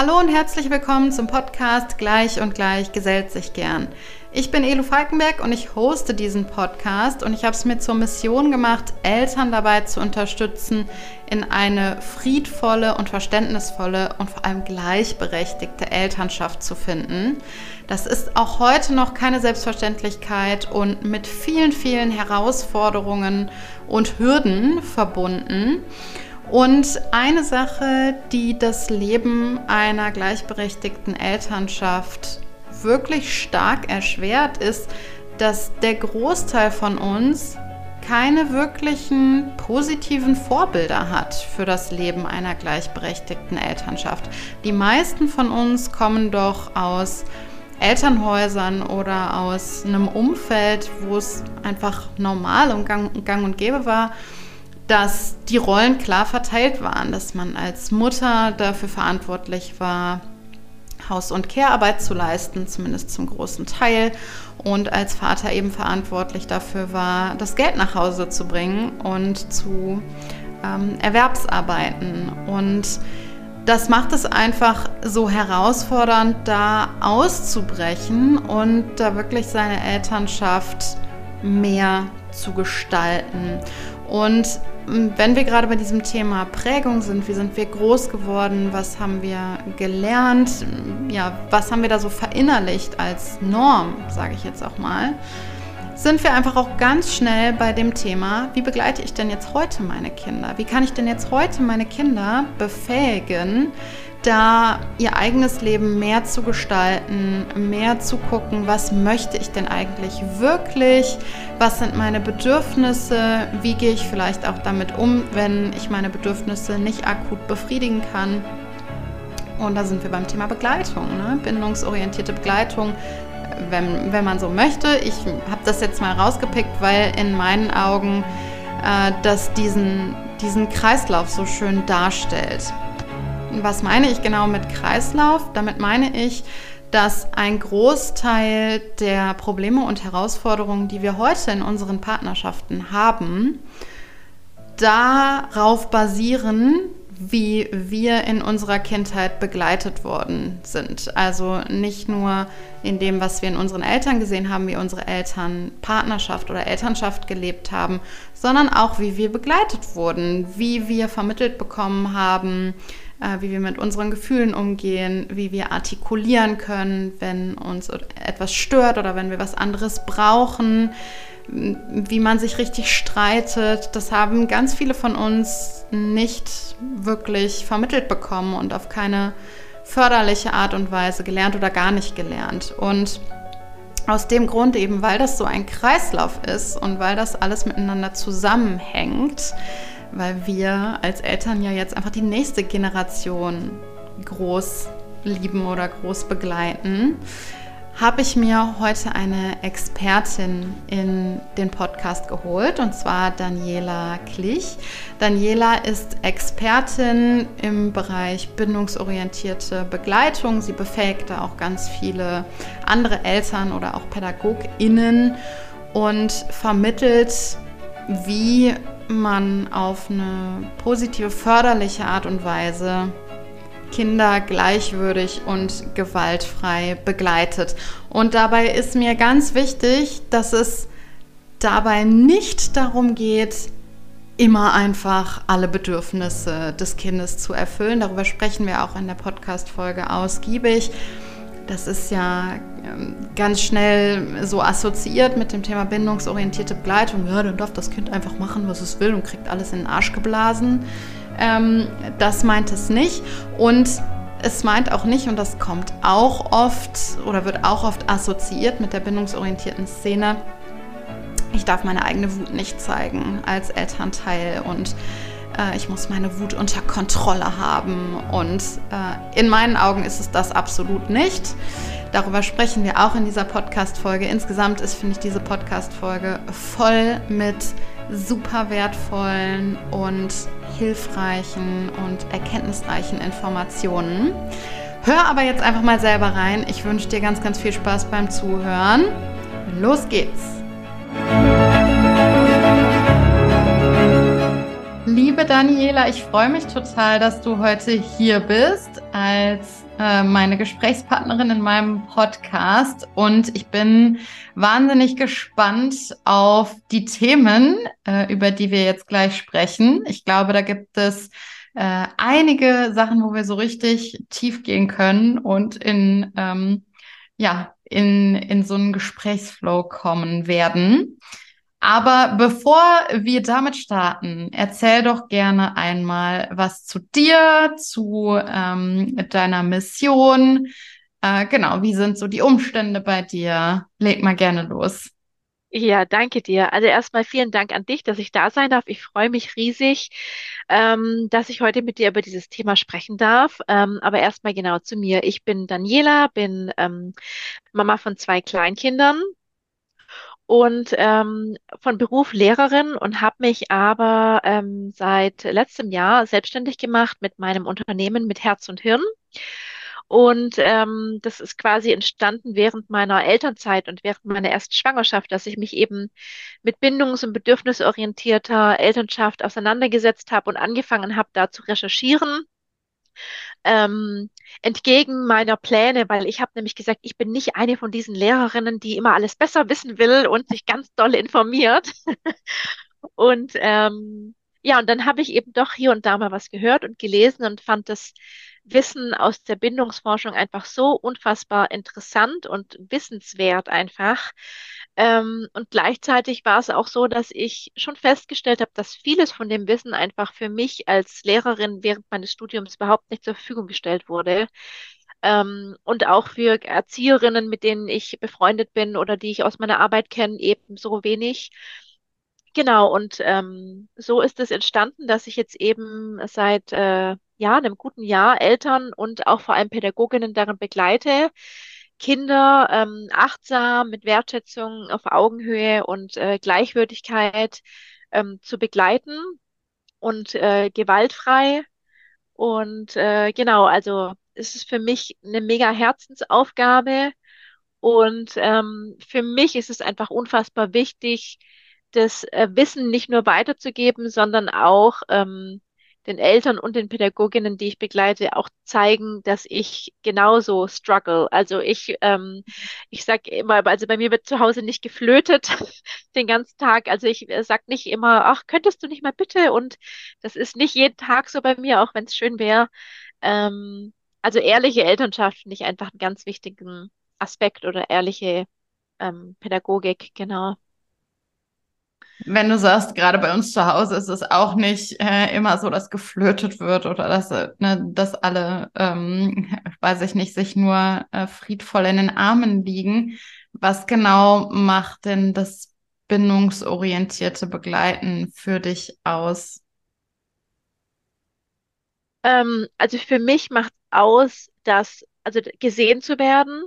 Hallo und herzlich willkommen zum Podcast Gleich und Gleich gesellt sich gern. Ich bin Elu Falkenberg und ich hoste diesen Podcast und ich habe es mir zur Mission gemacht, Eltern dabei zu unterstützen, in eine friedvolle und verständnisvolle und vor allem gleichberechtigte Elternschaft zu finden. Das ist auch heute noch keine Selbstverständlichkeit und mit vielen, vielen Herausforderungen und Hürden verbunden. Und eine Sache, die das Leben einer gleichberechtigten Elternschaft wirklich stark erschwert, ist, dass der Großteil von uns keine wirklichen positiven Vorbilder hat für das Leben einer gleichberechtigten Elternschaft. Die meisten von uns kommen doch aus Elternhäusern oder aus einem Umfeld, wo es einfach normal und gang, und gäbe war, dass die Rollen klar verteilt waren, dass man als Mutter dafür verantwortlich war, Haus- und Care-Arbeit zu leisten, zumindest zum großen Teil, und als Vater eben verantwortlich dafür war, das Geld nach Hause zu bringen und zu ähm, Erwerbsarbeiten. Und das macht es einfach so herausfordernd, da auszubrechen und da wirklich seine Elternschaft mehr zu gestalten. Und wenn wir gerade bei diesem Thema Prägung sind, wie sind wir groß geworden, was haben wir gelernt, ja, was haben wir da so verinnerlicht als Norm, sage ich jetzt auch mal, sind wir einfach auch ganz schnell bei dem Thema, wie begleite ich denn jetzt heute meine Kinder? Wie kann ich denn jetzt heute meine Kinder befähigen, da ihr eigenes Leben mehr zu gestalten, mehr zu gucken, was möchte ich denn eigentlich wirklich, was sind meine Bedürfnisse, wie gehe ich vielleicht auch damit um, wenn ich meine Bedürfnisse nicht akut befriedigen kann. Und da sind wir beim Thema Begleitung, ne? bindungsorientierte Begleitung, wenn, wenn man so möchte. Ich habe das jetzt mal rausgepickt, weil in meinen Augen äh, das diesen, diesen Kreislauf so schön darstellt. Was meine ich genau mit Kreislauf? Damit meine ich, dass ein Großteil der Probleme und Herausforderungen, die wir heute in unseren Partnerschaften haben, darauf basieren, wie wir in unserer Kindheit begleitet worden sind. Also nicht nur in dem, was wir in unseren Eltern gesehen haben, wie unsere Eltern Partnerschaft oder Elternschaft gelebt haben, sondern auch wie wir begleitet wurden, wie wir vermittelt bekommen haben, äh, wie wir mit unseren Gefühlen umgehen, wie wir artikulieren können, wenn uns etwas stört oder wenn wir was anderes brauchen, wie man sich richtig streitet. Das haben ganz viele von uns nicht wirklich vermittelt bekommen und auf keine förderliche Art und Weise gelernt oder gar nicht gelernt. Und aus dem Grund eben, weil das so ein Kreislauf ist und weil das alles miteinander zusammenhängt, weil wir als Eltern ja jetzt einfach die nächste Generation groß lieben oder groß begleiten, habe ich mir heute eine Expertin in den Podcast geholt, und zwar Daniela Klich. Daniela ist Expertin im Bereich bindungsorientierte Begleitung. Sie befähigt da auch ganz viele andere Eltern oder auch PädagogInnen und vermittelt, wie man auf eine positive, förderliche Art und Weise Kinder gleichwürdig und gewaltfrei begleitet. Und dabei ist mir ganz wichtig, dass es dabei nicht darum geht, immer einfach alle Bedürfnisse des Kindes zu erfüllen. Darüber sprechen wir auch in der Podcast-Folge ausgiebig. Das ist ja ganz schnell so assoziiert mit dem Thema bindungsorientierte Begleitung. Ja, dann darf das Kind einfach machen, was es will und kriegt alles in den Arsch geblasen. Ähm, das meint es nicht. Und es meint auch nicht, und das kommt auch oft oder wird auch oft assoziiert mit der bindungsorientierten Szene, ich darf meine eigene Wut nicht zeigen als Elternteil und äh, ich muss meine Wut unter Kontrolle haben. Und äh, in meinen Augen ist es das absolut nicht. Darüber sprechen wir auch in dieser Podcast-Folge. Insgesamt ist, finde ich, diese Podcast-Folge voll mit super wertvollen und hilfreichen und erkenntnisreichen Informationen. Hör aber jetzt einfach mal selber rein. Ich wünsche dir ganz, ganz viel Spaß beim Zuhören. Los geht's! Daniela, ich freue mich total, dass du heute hier bist als äh, meine Gesprächspartnerin in meinem Podcast. Und ich bin wahnsinnig gespannt auf die Themen, äh, über die wir jetzt gleich sprechen. Ich glaube, da gibt es äh, einige Sachen, wo wir so richtig tief gehen können und in, ähm, ja, in, in so einen Gesprächsflow kommen werden. Aber bevor wir damit starten, erzähl doch gerne einmal was zu dir, zu ähm, deiner Mission. Äh, genau, wie sind so die Umstände bei dir? Leg mal gerne los. Ja, danke dir. Also erstmal vielen Dank an dich, dass ich da sein darf. Ich freue mich riesig, ähm, dass ich heute mit dir über dieses Thema sprechen darf. Ähm, aber erstmal genau zu mir. Ich bin Daniela, bin ähm, Mama von zwei Kleinkindern und ähm, von Beruf Lehrerin und habe mich aber ähm, seit letztem Jahr selbstständig gemacht mit meinem Unternehmen mit Herz und Hirn. Und ähm, das ist quasi entstanden während meiner Elternzeit und während meiner ersten Schwangerschaft, dass ich mich eben mit bindungs- und bedürfnisorientierter Elternschaft auseinandergesetzt habe und angefangen habe, da zu recherchieren ähm, entgegen meiner Pläne, weil ich habe nämlich gesagt, ich bin nicht eine von diesen Lehrerinnen, die immer alles besser wissen will und sich ganz doll informiert. und ähm, ja, und dann habe ich eben doch hier und da mal was gehört und gelesen und fand das Wissen aus der Bindungsforschung einfach so unfassbar interessant und wissenswert einfach. Ähm, und gleichzeitig war es auch so, dass ich schon festgestellt habe, dass vieles von dem Wissen einfach für mich als Lehrerin während meines Studiums überhaupt nicht zur Verfügung gestellt wurde. Ähm, und auch für Erzieherinnen, mit denen ich befreundet bin oder die ich aus meiner Arbeit kenne, ebenso wenig. Genau, und ähm, so ist es entstanden, dass ich jetzt eben seit äh, ja, einem guten Jahr Eltern und auch vor allem Pädagoginnen darin begleite, Kinder ähm, achtsam mit Wertschätzung auf Augenhöhe und äh, Gleichwürdigkeit ähm, zu begleiten und äh, gewaltfrei. Und äh, genau, also es ist für mich eine mega Herzensaufgabe. Und ähm, für mich ist es einfach unfassbar wichtig, das äh, Wissen nicht nur weiterzugeben, sondern auch ähm, den Eltern und den Pädagoginnen, die ich begleite, auch zeigen, dass ich genauso struggle. Also ich, ähm, ich sage immer, also bei mir wird zu Hause nicht geflötet den ganzen Tag. Also ich äh, sage nicht immer, ach, könntest du nicht mal bitte? Und das ist nicht jeden Tag so bei mir, auch wenn es schön wäre. Ähm, also ehrliche Elternschaft finde ich einfach einen ganz wichtigen Aspekt oder ehrliche ähm, Pädagogik, genau. Wenn du sagst, gerade bei uns zu Hause ist es auch nicht äh, immer so, dass geflötet wird oder dass, äh, ne, dass alle, ähm, weiß ich nicht, sich nur äh, friedvoll in den Armen liegen. Was genau macht denn das bindungsorientierte Begleiten für dich aus? Ähm, also für mich macht aus, dass, also gesehen zu werden,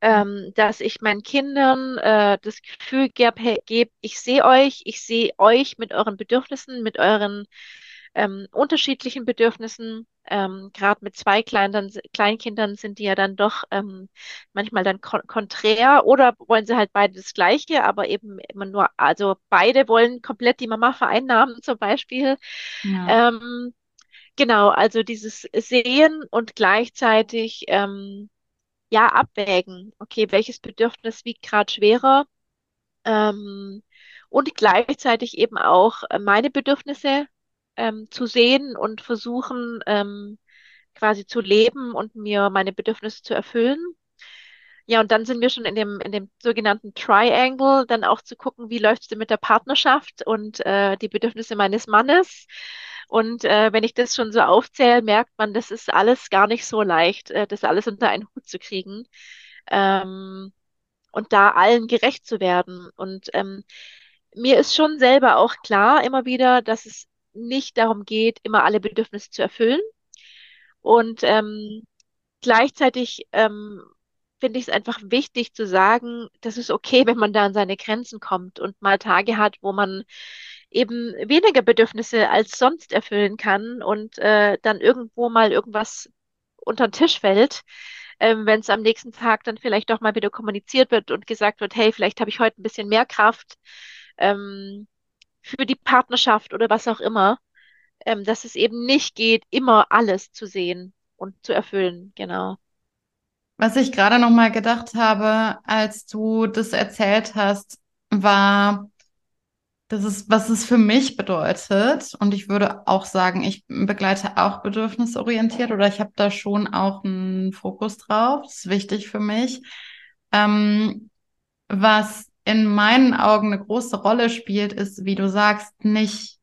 ähm, dass ich meinen Kindern äh, das Gefühl gebe, hey, geb, ich sehe euch, ich sehe euch mit euren Bedürfnissen, mit euren ähm, unterschiedlichen Bedürfnissen. Ähm, Gerade mit zwei Kleinen, Kleinkindern sind die ja dann doch ähm, manchmal dann kon konträr oder wollen sie halt beide das Gleiche, aber eben immer nur, also beide wollen komplett die Mama vereinnahmen zum Beispiel. Ja. Ähm, genau, also dieses Sehen und gleichzeitig ähm, ja, abwägen. Okay, welches Bedürfnis wiegt gerade schwerer? Ähm, und gleichzeitig eben auch äh, meine Bedürfnisse ähm, zu sehen und versuchen, ähm, quasi zu leben und mir meine Bedürfnisse zu erfüllen. Ja, und dann sind wir schon in dem, in dem sogenannten Triangle, dann auch zu gucken, wie läuft es denn mit der Partnerschaft und äh, die Bedürfnisse meines Mannes. Und äh, wenn ich das schon so aufzähle, merkt man, das ist alles gar nicht so leicht, äh, das alles unter einen Hut zu kriegen. Ähm, und da allen gerecht zu werden. Und ähm, mir ist schon selber auch klar immer wieder, dass es nicht darum geht, immer alle Bedürfnisse zu erfüllen. Und ähm, gleichzeitig ähm, finde ich es einfach wichtig zu sagen, das ist okay, wenn man da an seine Grenzen kommt und mal Tage hat, wo man eben weniger Bedürfnisse als sonst erfüllen kann und äh, dann irgendwo mal irgendwas unter den Tisch fällt, ähm, wenn es am nächsten Tag dann vielleicht doch mal wieder kommuniziert wird und gesagt wird, hey, vielleicht habe ich heute ein bisschen mehr Kraft ähm, für die Partnerschaft oder was auch immer. ähm, dass es eben nicht geht, immer alles zu sehen und zu erfüllen. Genau. Was ich gerade noch mal gedacht habe, als du das erzählt hast, war, das ist, was es für mich bedeutet. Und ich würde auch sagen, ich begleite auch bedürfnisorientiert oder ich habe da schon auch einen Fokus drauf. Das ist wichtig für mich. Ähm, was in meinen Augen eine große Rolle spielt, ist, wie du sagst, nicht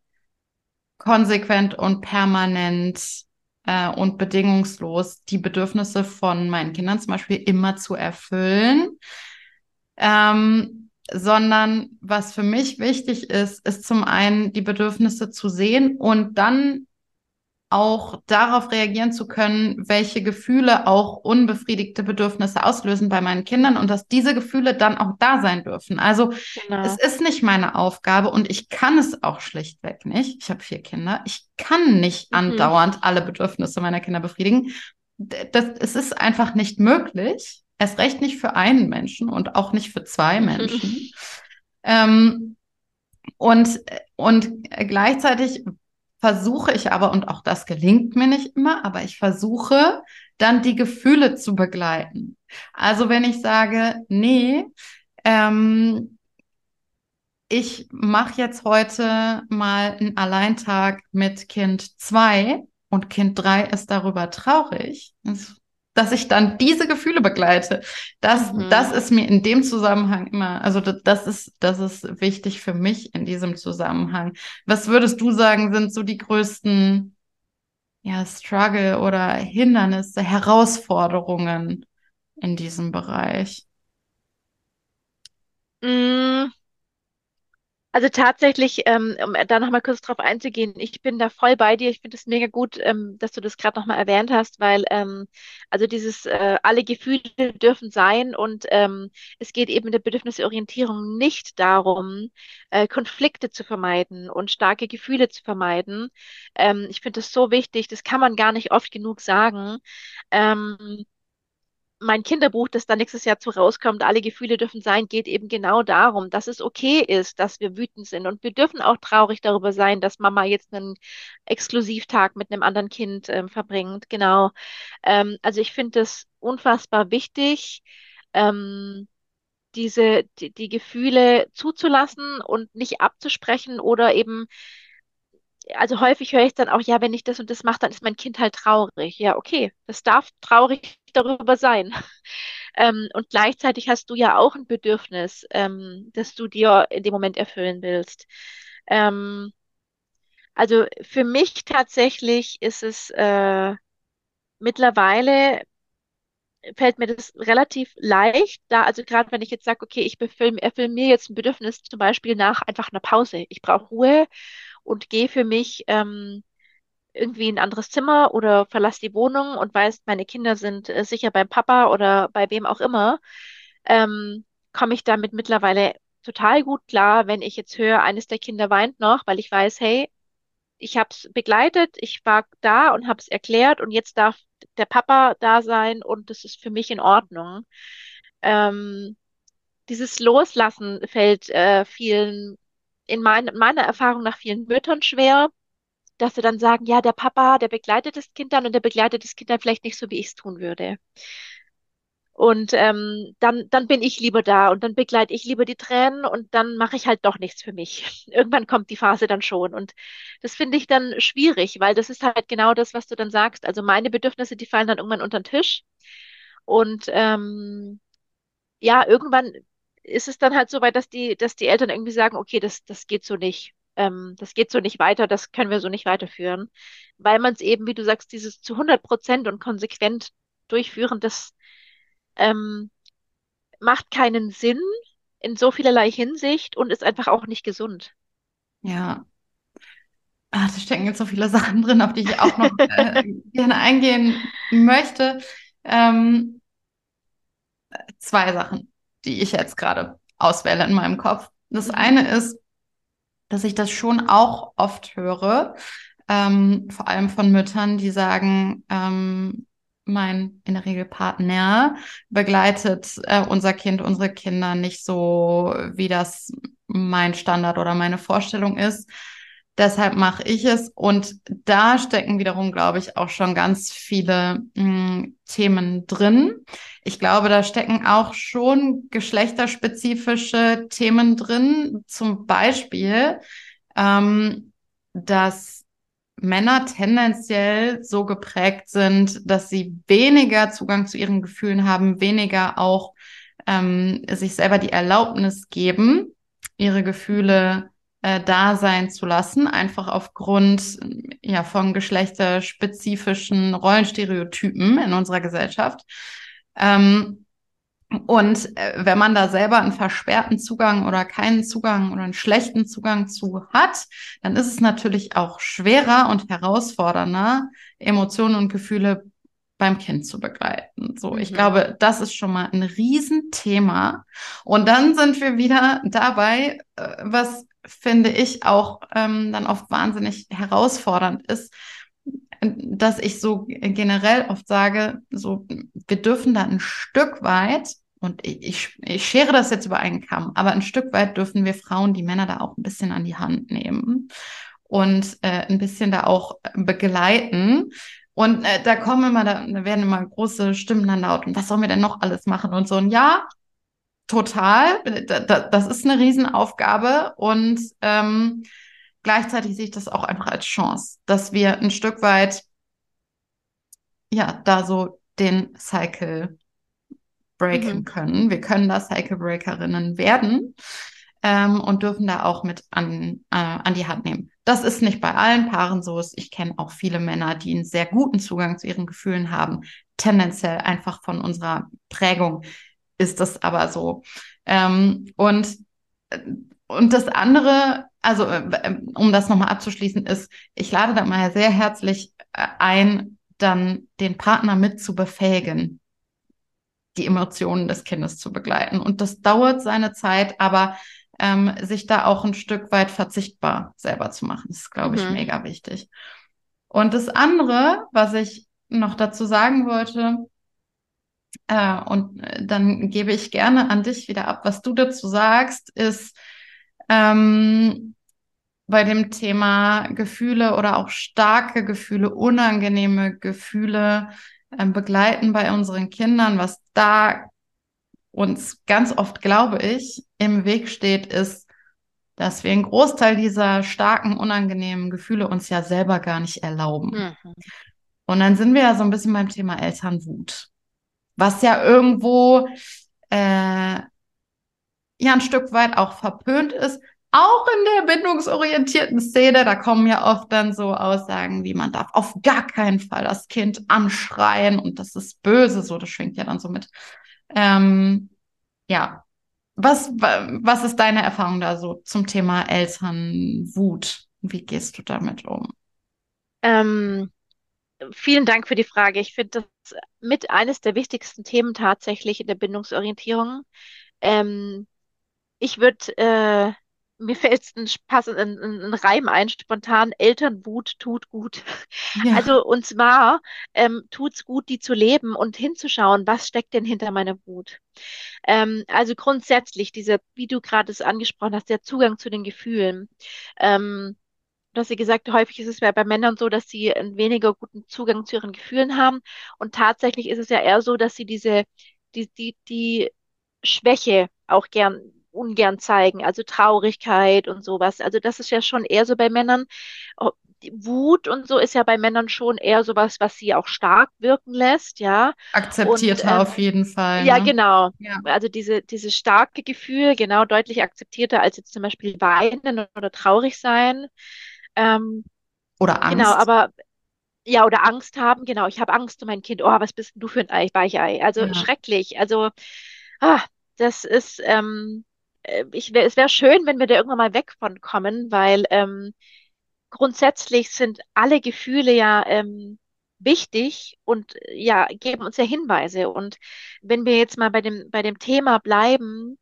konsequent und permanent äh, und bedingungslos die Bedürfnisse von meinen Kindern zum Beispiel immer zu erfüllen. Ähm, sondern was für mich wichtig ist, ist zum einen die Bedürfnisse zu sehen und dann auch darauf reagieren zu können, welche Gefühle auch unbefriedigte Bedürfnisse auslösen bei meinen Kindern und dass diese Gefühle dann auch da sein dürfen. Also genau. es ist nicht meine Aufgabe und ich kann es auch schlichtweg nicht. Ich habe vier Kinder. Ich kann nicht mhm. andauernd alle Bedürfnisse meiner Kinder befriedigen. Das, es ist einfach nicht möglich. Erst recht nicht für einen Menschen und auch nicht für zwei Menschen. ähm, und, und gleichzeitig versuche ich aber, und auch das gelingt mir nicht immer, aber ich versuche dann die Gefühle zu begleiten. Also wenn ich sage, nee, ähm, ich mache jetzt heute mal einen Alleintag mit Kind zwei und Kind drei ist darüber traurig. Das dass ich dann diese Gefühle begleite. Das, mhm. das ist mir in dem Zusammenhang immer, also das ist, das ist wichtig für mich in diesem Zusammenhang. Was würdest du sagen, sind so die größten, ja, Struggle oder Hindernisse, Herausforderungen in diesem Bereich? Mm. Also tatsächlich, ähm, um da nochmal kurz drauf einzugehen, ich bin da voll bei dir. Ich finde es mega gut, ähm, dass du das gerade nochmal erwähnt hast, weil ähm, also dieses äh, alle Gefühle dürfen sein und ähm, es geht eben in der Bedürfnisorientierung nicht darum, äh, Konflikte zu vermeiden und starke Gefühle zu vermeiden. Ähm, ich finde das so wichtig, das kann man gar nicht oft genug sagen. Ähm, mein Kinderbuch, das da nächstes Jahr zu rauskommt, alle Gefühle dürfen sein, geht eben genau darum, dass es okay ist, dass wir wütend sind. Und wir dürfen auch traurig darüber sein, dass Mama jetzt einen Exklusivtag mit einem anderen Kind ähm, verbringt. Genau. Ähm, also ich finde es unfassbar wichtig, ähm, diese, die, die Gefühle zuzulassen und nicht abzusprechen oder eben also häufig höre ich dann auch, ja, wenn ich das und das mache, dann ist mein Kind halt traurig. Ja, okay, das darf traurig darüber sein. Ähm, und gleichzeitig hast du ja auch ein Bedürfnis, ähm, das du dir in dem Moment erfüllen willst. Ähm, also für mich tatsächlich ist es äh, mittlerweile fällt mir das relativ leicht, da, also gerade wenn ich jetzt sage, okay, ich erfülle mir jetzt ein Bedürfnis zum Beispiel nach einfach einer Pause. Ich brauche Ruhe und gehe für mich ähm, irgendwie in ein anderes Zimmer oder verlasse die Wohnung und weiß, meine Kinder sind äh, sicher beim Papa oder bei wem auch immer, ähm, komme ich damit mittlerweile total gut klar, wenn ich jetzt höre, eines der Kinder weint noch, weil ich weiß, hey, ich habe es begleitet, ich war da und habe es erklärt und jetzt darf der Papa da sein und das ist für mich in Ordnung. Ähm, dieses Loslassen fällt äh, vielen, in mein, meiner Erfahrung nach vielen Müttern schwer, dass sie dann sagen, ja, der Papa, der begleitet das Kind dann und der begleitet das Kind dann vielleicht nicht so, wie ich es tun würde. Und ähm, dann, dann bin ich lieber da und dann begleite ich lieber die Tränen und dann mache ich halt doch nichts für mich. Irgendwann kommt die Phase dann schon. Und das finde ich dann schwierig, weil das ist halt genau das, was du dann sagst. Also meine Bedürfnisse, die fallen dann irgendwann unter den Tisch. Und ähm, ja, irgendwann ist es dann halt so weit, dass die, dass die Eltern irgendwie sagen, okay, das, das geht so nicht. Ähm, das geht so nicht weiter, das können wir so nicht weiterführen. Weil man es eben, wie du sagst, dieses zu 100 Prozent und konsequent durchführen, das ähm, macht keinen Sinn in so vielerlei Hinsicht und ist einfach auch nicht gesund. Ja. Ah, da stecken jetzt so viele Sachen drin, auf die ich auch noch äh, gerne eingehen möchte. Ähm, zwei Sachen, die ich jetzt gerade auswähle in meinem Kopf. Das mhm. eine ist, dass ich das schon auch oft höre, ähm, vor allem von Müttern, die sagen, ähm, mein in der Regel Partner begleitet äh, unser Kind, unsere Kinder nicht so, wie das mein Standard oder meine Vorstellung ist. Deshalb mache ich es. Und da stecken wiederum, glaube ich, auch schon ganz viele mh, hm, Themen drin. Ich glaube, da stecken auch schon geschlechterspezifische Themen drin. Zum Beispiel, ähm, dass Männer tendenziell so geprägt sind, dass sie weniger Zugang zu ihren Gefühlen haben, weniger auch ähm, sich selber die Erlaubnis geben, ihre Gefühle äh, da sein zu lassen, einfach aufgrund ja von geschlechterspezifischen Rollenstereotypen in unserer Gesellschaft. Ähm, und äh, wenn man da selber einen versperrten Zugang oder keinen Zugang oder einen schlechten Zugang zu hat, dann ist es natürlich auch schwerer und herausfordernder, Emotionen und Gefühle beim Kind zu begleiten. So, mhm. ich glaube, das ist schon mal ein Riesenthema. Und dann sind wir wieder dabei, äh, was finde ich auch ähm, dann oft wahnsinnig herausfordernd ist, dass ich so generell oft sage, so, wir dürfen da ein Stück weit, und ich, ich, schere das jetzt über einen Kamm, aber ein Stück weit dürfen wir Frauen die Männer da auch ein bisschen an die Hand nehmen und äh, ein bisschen da auch begleiten. Und äh, da kommen immer, da, da werden immer große Stimmen dann laut und was sollen wir denn noch alles machen und so. Und ja, total. Da, da, das ist eine Riesenaufgabe und ähm, gleichzeitig sehe ich das auch einfach als Chance, dass wir ein Stück weit ja da so den Cycle breaken mhm. können. Wir können da Cycle Breakerinnen werden ähm, und dürfen da auch mit an, äh, an die Hand nehmen. Das ist nicht bei allen Paaren so. Ich kenne auch viele Männer, die einen sehr guten Zugang zu ihren Gefühlen haben, tendenziell einfach von unserer Prägung ist das aber so. Ähm, und, und das andere, also äh, um das nochmal abzuschließen, ist, ich lade da mal sehr herzlich äh, ein, dann den Partner mit zu befähigen, die Emotionen des Kindes zu begleiten. Und das dauert seine Zeit, aber ähm, sich da auch ein Stück weit verzichtbar selber zu machen, das ist, glaube ich, mhm. mega wichtig. Und das andere, was ich noch dazu sagen wollte, äh, und äh, dann gebe ich gerne an dich wieder ab, was du dazu sagst, ist ähm, bei dem Thema Gefühle oder auch starke Gefühle, unangenehme Gefühle äh, begleiten bei unseren Kindern, was da uns ganz oft, glaube ich, im Weg steht, ist, dass wir einen Großteil dieser starken, unangenehmen Gefühle uns ja selber gar nicht erlauben. Mhm. Und dann sind wir ja so ein bisschen beim Thema Elternwut was ja irgendwo äh, ja ein Stück weit auch verpönt ist. Auch in der bindungsorientierten Szene, da kommen ja oft dann so Aussagen wie man darf auf gar keinen Fall das Kind anschreien und das ist böse, so das schwingt ja dann so mit. Ähm, ja, was, was ist deine Erfahrung da so zum Thema Elternwut? Wie gehst du damit um? Ähm, Vielen Dank für die Frage. Ich finde das mit eines der wichtigsten Themen tatsächlich in der Bindungsorientierung. Ähm, ich würde, äh, mir fällt ein, ein, ein, ein Reim ein, spontan, Elternwut tut gut. Ja. Also und zwar ähm, tut's gut, die zu leben und hinzuschauen, was steckt denn hinter meiner Wut. Ähm, also grundsätzlich, dieser, wie du gerade es angesprochen hast, der Zugang zu den Gefühlen. Ähm, Du hast ja gesagt, häufig ist es ja bei Männern so, dass sie einen weniger guten Zugang zu ihren Gefühlen haben. Und tatsächlich ist es ja eher so, dass sie diese, die, die, die Schwäche auch gern, ungern zeigen, also Traurigkeit und sowas. Also das ist ja schon eher so bei Männern. Wut und so ist ja bei Männern schon eher sowas, was sie auch stark wirken lässt, ja. Akzeptierter ähm, auf jeden Fall. Ja, ne? genau. Ja. Also diese, dieses starke Gefühl, genau, deutlich akzeptierter als jetzt zum Beispiel weinen oder traurig sein. Ähm, oder genau, Angst. Genau, aber ja, oder Angst haben, genau, ich habe Angst um mein Kind. Oh, was bist denn du für ein Ei, Weichei? Also ja. schrecklich. Also, ah, das ist, ähm, äh, ich, es wäre schön, wenn wir da irgendwann mal weg von kommen, weil ähm, grundsätzlich sind alle Gefühle ja ähm, wichtig und ja, geben uns ja Hinweise. Und wenn wir jetzt mal bei dem, bei dem Thema bleiben,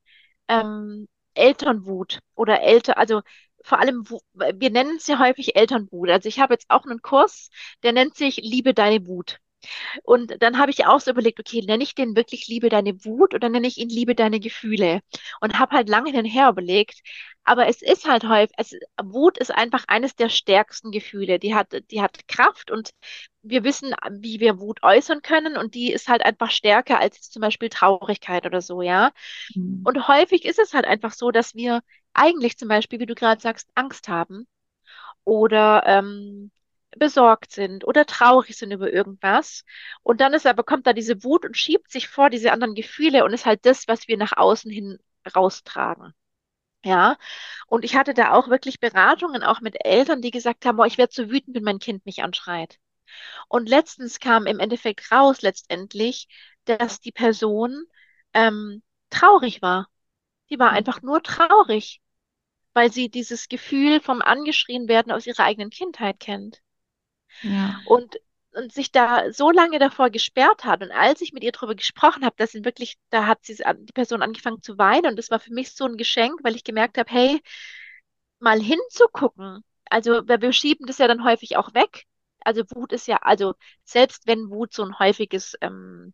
ähm, Elternwut oder Eltern, also vor allem, wir nennen es ja häufig Elternwut. Also ich habe jetzt auch einen Kurs, der nennt sich Liebe deine Wut. Und dann habe ich auch so überlegt, okay, nenne ich den wirklich Liebe deine Wut oder nenne ich ihn Liebe deine Gefühle? Und habe halt lange hinher überlegt. Aber es ist halt häufig, es, Wut ist einfach eines der stärksten Gefühle. Die hat, die hat Kraft und wir wissen, wie wir Wut äußern können und die ist halt einfach stärker als zum Beispiel Traurigkeit oder so, ja. Mhm. Und häufig ist es halt einfach so, dass wir eigentlich zum Beispiel, wie du gerade sagst, Angst haben oder ähm, besorgt sind oder traurig sind über irgendwas. Und dann ist aber, kommt da diese Wut und schiebt sich vor diese anderen Gefühle und ist halt das, was wir nach außen hin raustragen. Ja, und ich hatte da auch wirklich Beratungen, auch mit Eltern, die gesagt haben, boah, ich werde so wütend, wenn mein Kind mich anschreit. Und letztens kam im Endeffekt raus, letztendlich, dass die Person ähm, traurig war. Die war mhm. einfach nur traurig, weil sie dieses Gefühl vom angeschrien werden aus ihrer eigenen Kindheit kennt. Ja. Und, und sich da so lange davor gesperrt hat. Und als ich mit ihr darüber gesprochen habe, dass sie wirklich, da hat sie die Person angefangen zu weinen. Und das war für mich so ein Geschenk, weil ich gemerkt habe, hey, mal hinzugucken. Also wir schieben das ja dann häufig auch weg. Also Wut ist ja, also selbst wenn Wut so ein häufiges ähm,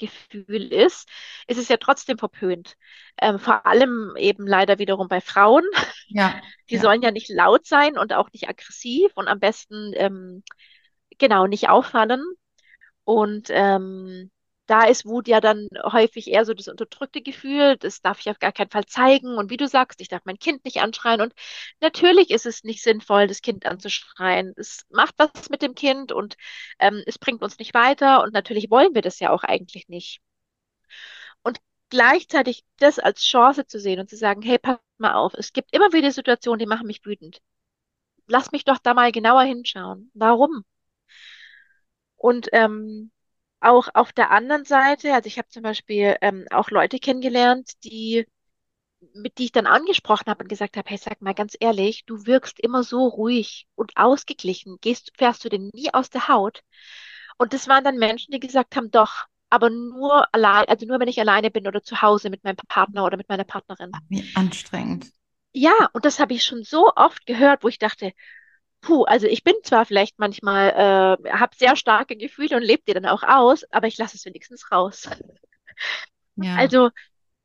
Gefühl ist, ist es ja trotzdem verpönt. Ähm, vor allem eben leider wiederum bei Frauen. Ja. Die ja. sollen ja nicht laut sein und auch nicht aggressiv und am besten ähm, genau nicht auffallen. Und ähm, da ist Wut ja dann häufig eher so das unterdrückte Gefühl, das darf ich auf gar keinen Fall zeigen. Und wie du sagst, ich darf mein Kind nicht anschreien. Und natürlich ist es nicht sinnvoll, das Kind anzuschreien. Es macht was mit dem Kind und ähm, es bringt uns nicht weiter. Und natürlich wollen wir das ja auch eigentlich nicht. Und gleichzeitig das als Chance zu sehen und zu sagen, hey, pass mal auf, es gibt immer wieder Situationen, die machen mich wütend. Lass mich doch da mal genauer hinschauen. Warum? Und ähm, auch auf der anderen Seite, also ich habe zum Beispiel ähm, auch Leute kennengelernt, die mit die ich dann angesprochen habe und gesagt habe, hey, sag mal ganz ehrlich, du wirkst immer so ruhig und ausgeglichen. Gehst, fährst du denn nie aus der Haut? Und das waren dann Menschen, die gesagt haben, doch, aber nur allein, also nur wenn ich alleine bin oder zu Hause mit meinem Partner oder mit meiner Partnerin. Wie anstrengend. Ja, und das habe ich schon so oft gehört, wo ich dachte, Puh, also ich bin zwar vielleicht manchmal, äh, habe sehr starke Gefühle und lebe die dann auch aus, aber ich lasse es wenigstens raus. Ja. Also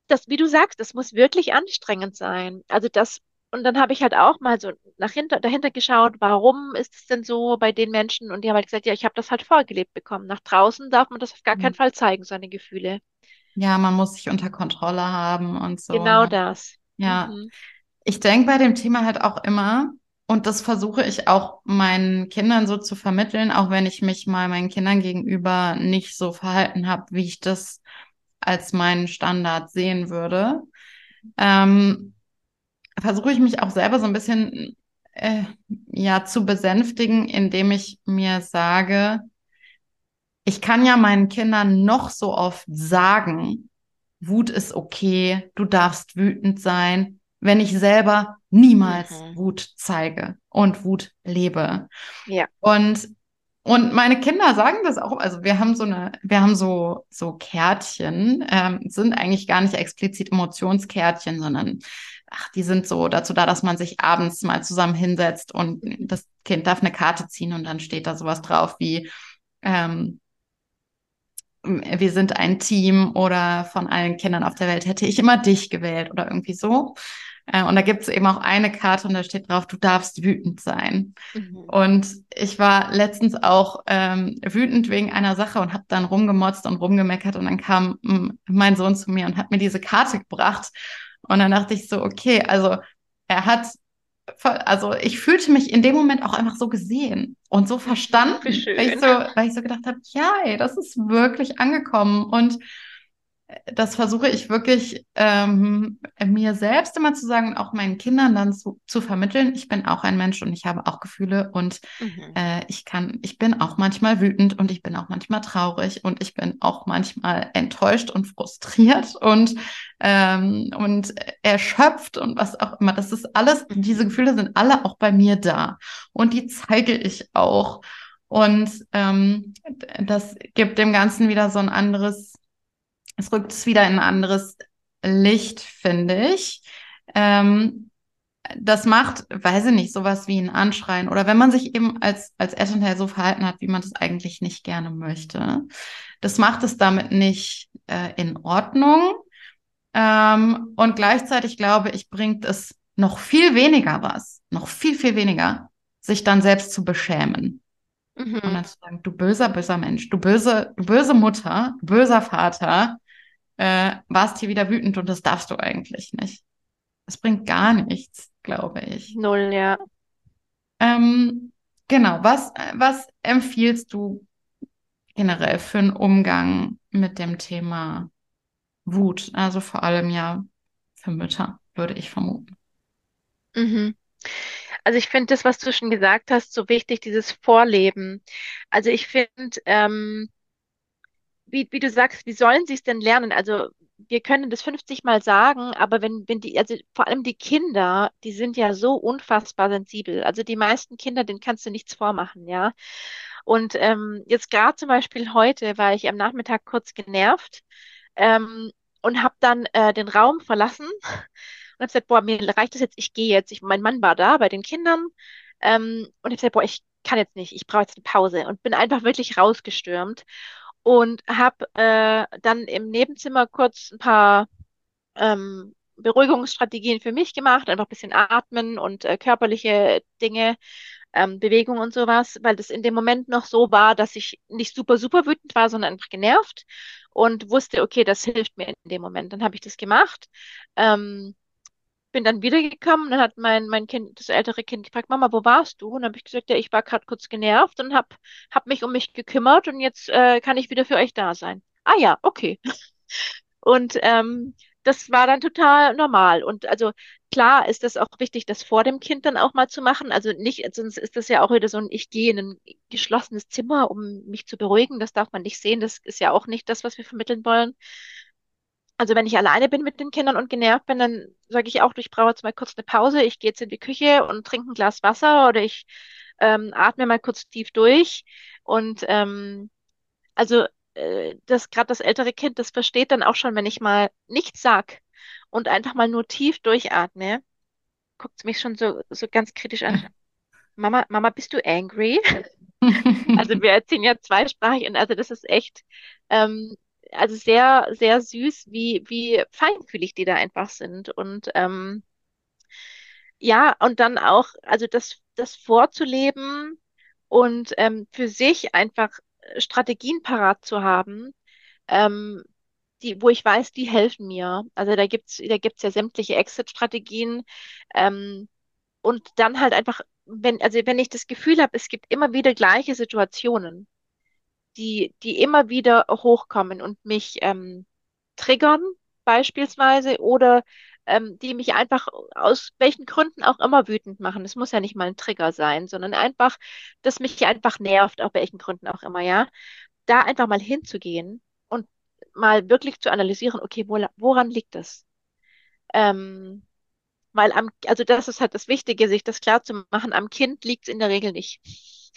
das, wie du sagst, das muss wirklich anstrengend sein. Also das, und dann habe ich halt auch mal so nach hinter, dahinter geschaut, warum ist es denn so bei den Menschen? Und die haben halt gesagt, ja, ich habe das halt vorgelebt bekommen. Nach draußen darf man das auf gar keinen mhm. Fall zeigen, seine Gefühle. Ja, man muss sich unter Kontrolle haben und so. Genau ne? das. Ja. Mhm. Ich denke bei dem Thema halt auch immer, und das versuche ich auch meinen Kindern so zu vermitteln, auch wenn ich mich mal meinen Kindern gegenüber nicht so verhalten habe, wie ich das als meinen Standard sehen würde. Ähm, versuche ich mich auch selber so ein bisschen äh, ja zu besänftigen, indem ich mir sage, ich kann ja meinen Kindern noch so oft sagen, Wut ist okay, du darfst wütend sein, wenn ich selber niemals mhm. Wut zeige und Wut lebe. Ja. Und und meine Kinder sagen das auch. Also wir haben so eine, wir haben so so Kärtchen, ähm, sind eigentlich gar nicht explizit Emotionskärtchen, sondern ach, die sind so dazu da, dass man sich abends mal zusammen hinsetzt und das Kind darf eine Karte ziehen und dann steht da sowas drauf wie ähm, wir sind ein Team oder von allen Kindern auf der Welt hätte ich immer dich gewählt oder irgendwie so. Äh, und da gibt es eben auch eine Karte und da steht drauf, du darfst wütend sein. Mhm. Und ich war letztens auch ähm, wütend wegen einer Sache und habe dann rumgemotzt und rumgemeckert und dann kam mm, mein Sohn zu mir und hat mir diese Karte gebracht. Und dann dachte ich so, okay, also er hat, also ich fühlte mich in dem Moment auch einfach so gesehen und so verstanden, weil ich so, weil ich so gedacht habe, ja, ey, das ist wirklich angekommen und das versuche ich wirklich ähm, mir selbst immer zu sagen und auch meinen Kindern dann zu, zu vermitteln. Ich bin auch ein Mensch und ich habe auch Gefühle und mhm. äh, ich kann, ich bin auch manchmal wütend und ich bin auch manchmal traurig und ich bin auch manchmal enttäuscht und frustriert und ähm, und erschöpft und was auch immer. Das ist alles, diese mhm. Gefühle sind alle auch bei mir da und die zeige ich auch. Und ähm, das gibt dem Ganzen wieder so ein anderes es rückt es wieder in ein anderes Licht, finde ich. Ähm, das macht, weiß ich nicht, sowas wie ein Anschreien oder wenn man sich eben als, als Elternteil so verhalten hat, wie man das eigentlich nicht gerne möchte. Das macht es damit nicht äh, in Ordnung. Ähm, und gleichzeitig glaube ich, bringt es noch viel weniger was, noch viel, viel weniger, sich dann selbst zu beschämen. Mhm. Und dann zu sagen, du böser, böser Mensch, du böse, du böse Mutter, böser Vater, äh, warst hier wieder wütend und das darfst du eigentlich nicht. Das bringt gar nichts, glaube ich. Null, ja. Ähm, genau, was, was empfiehlst du generell für einen Umgang mit dem Thema Wut? Also vor allem ja für Mütter, würde ich vermuten. Mhm. Also ich finde das, was du schon gesagt hast, so wichtig, dieses Vorleben. Also ich finde, ähm, wie, wie du sagst, wie sollen sie es denn lernen? Also wir können das 50 Mal sagen, aber wenn, wenn die, also vor allem die Kinder, die sind ja so unfassbar sensibel. Also die meisten Kinder, denen kannst du nichts vormachen, ja. Und ähm, jetzt gerade zum Beispiel heute war ich am Nachmittag kurz genervt ähm, und habe dann äh, den Raum verlassen und habe gesagt, boah, mir reicht das jetzt, ich gehe jetzt. Ich, mein Mann war da bei den Kindern ähm, und ich habe gesagt, boah, ich kann jetzt nicht, ich brauche jetzt eine Pause und bin einfach wirklich rausgestürmt und habe äh, dann im Nebenzimmer kurz ein paar ähm, Beruhigungsstrategien für mich gemacht, einfach ein bisschen atmen und äh, körperliche Dinge, ähm, Bewegung und sowas, weil das in dem Moment noch so war, dass ich nicht super, super wütend war, sondern einfach genervt und wusste, okay, das hilft mir in dem Moment. Dann habe ich das gemacht. Ähm, bin dann wiedergekommen, dann hat mein, mein Kind, das ältere Kind gefragt, Mama, wo warst du? Und dann habe ich gesagt, ja, ich war gerade kurz genervt und habe hab mich um mich gekümmert und jetzt äh, kann ich wieder für euch da sein. Ah ja, okay. Und ähm, das war dann total normal. Und also klar ist das auch wichtig, das vor dem Kind dann auch mal zu machen. Also nicht, sonst ist das ja auch wieder so ein, ich gehe in ein geschlossenes Zimmer, um mich zu beruhigen. Das darf man nicht sehen. Das ist ja auch nicht das, was wir vermitteln wollen. Also wenn ich alleine bin mit den Kindern und genervt bin, dann sage ich auch, ich brauche jetzt mal kurz eine Pause. Ich gehe jetzt in die Küche und trinke ein Glas Wasser oder ich ähm, atme mal kurz tief durch. Und ähm, also äh, das gerade das ältere Kind, das versteht dann auch schon, wenn ich mal nichts sag und einfach mal nur tief durchatme, guckt mich schon so, so ganz kritisch an. Mama, Mama, bist du angry? Also wir erziehen ja zweisprachig und also das ist echt, ähm, also sehr, sehr süß, wie, wie feinfühlig die da einfach sind. Und ähm, ja, und dann auch, also das, das vorzuleben und ähm, für sich einfach Strategien parat zu haben, ähm, die, wo ich weiß, die helfen mir. Also da gibt's, da gibt's ja sämtliche Exit-Strategien. Ähm, und dann halt einfach, wenn, also wenn ich das Gefühl habe, es gibt immer wieder gleiche Situationen, die, die immer wieder hochkommen und mich ähm, triggern, beispielsweise, oder ähm, die mich einfach aus welchen Gründen auch immer wütend machen. Es muss ja nicht mal ein Trigger sein, sondern einfach, dass mich einfach nervt, aus welchen Gründen auch immer, ja. Da einfach mal hinzugehen und mal wirklich zu analysieren, okay, wo, woran liegt das? Ähm, weil am, also das ist halt das Wichtige, sich das klar zu machen, am Kind liegt es in der Regel nicht.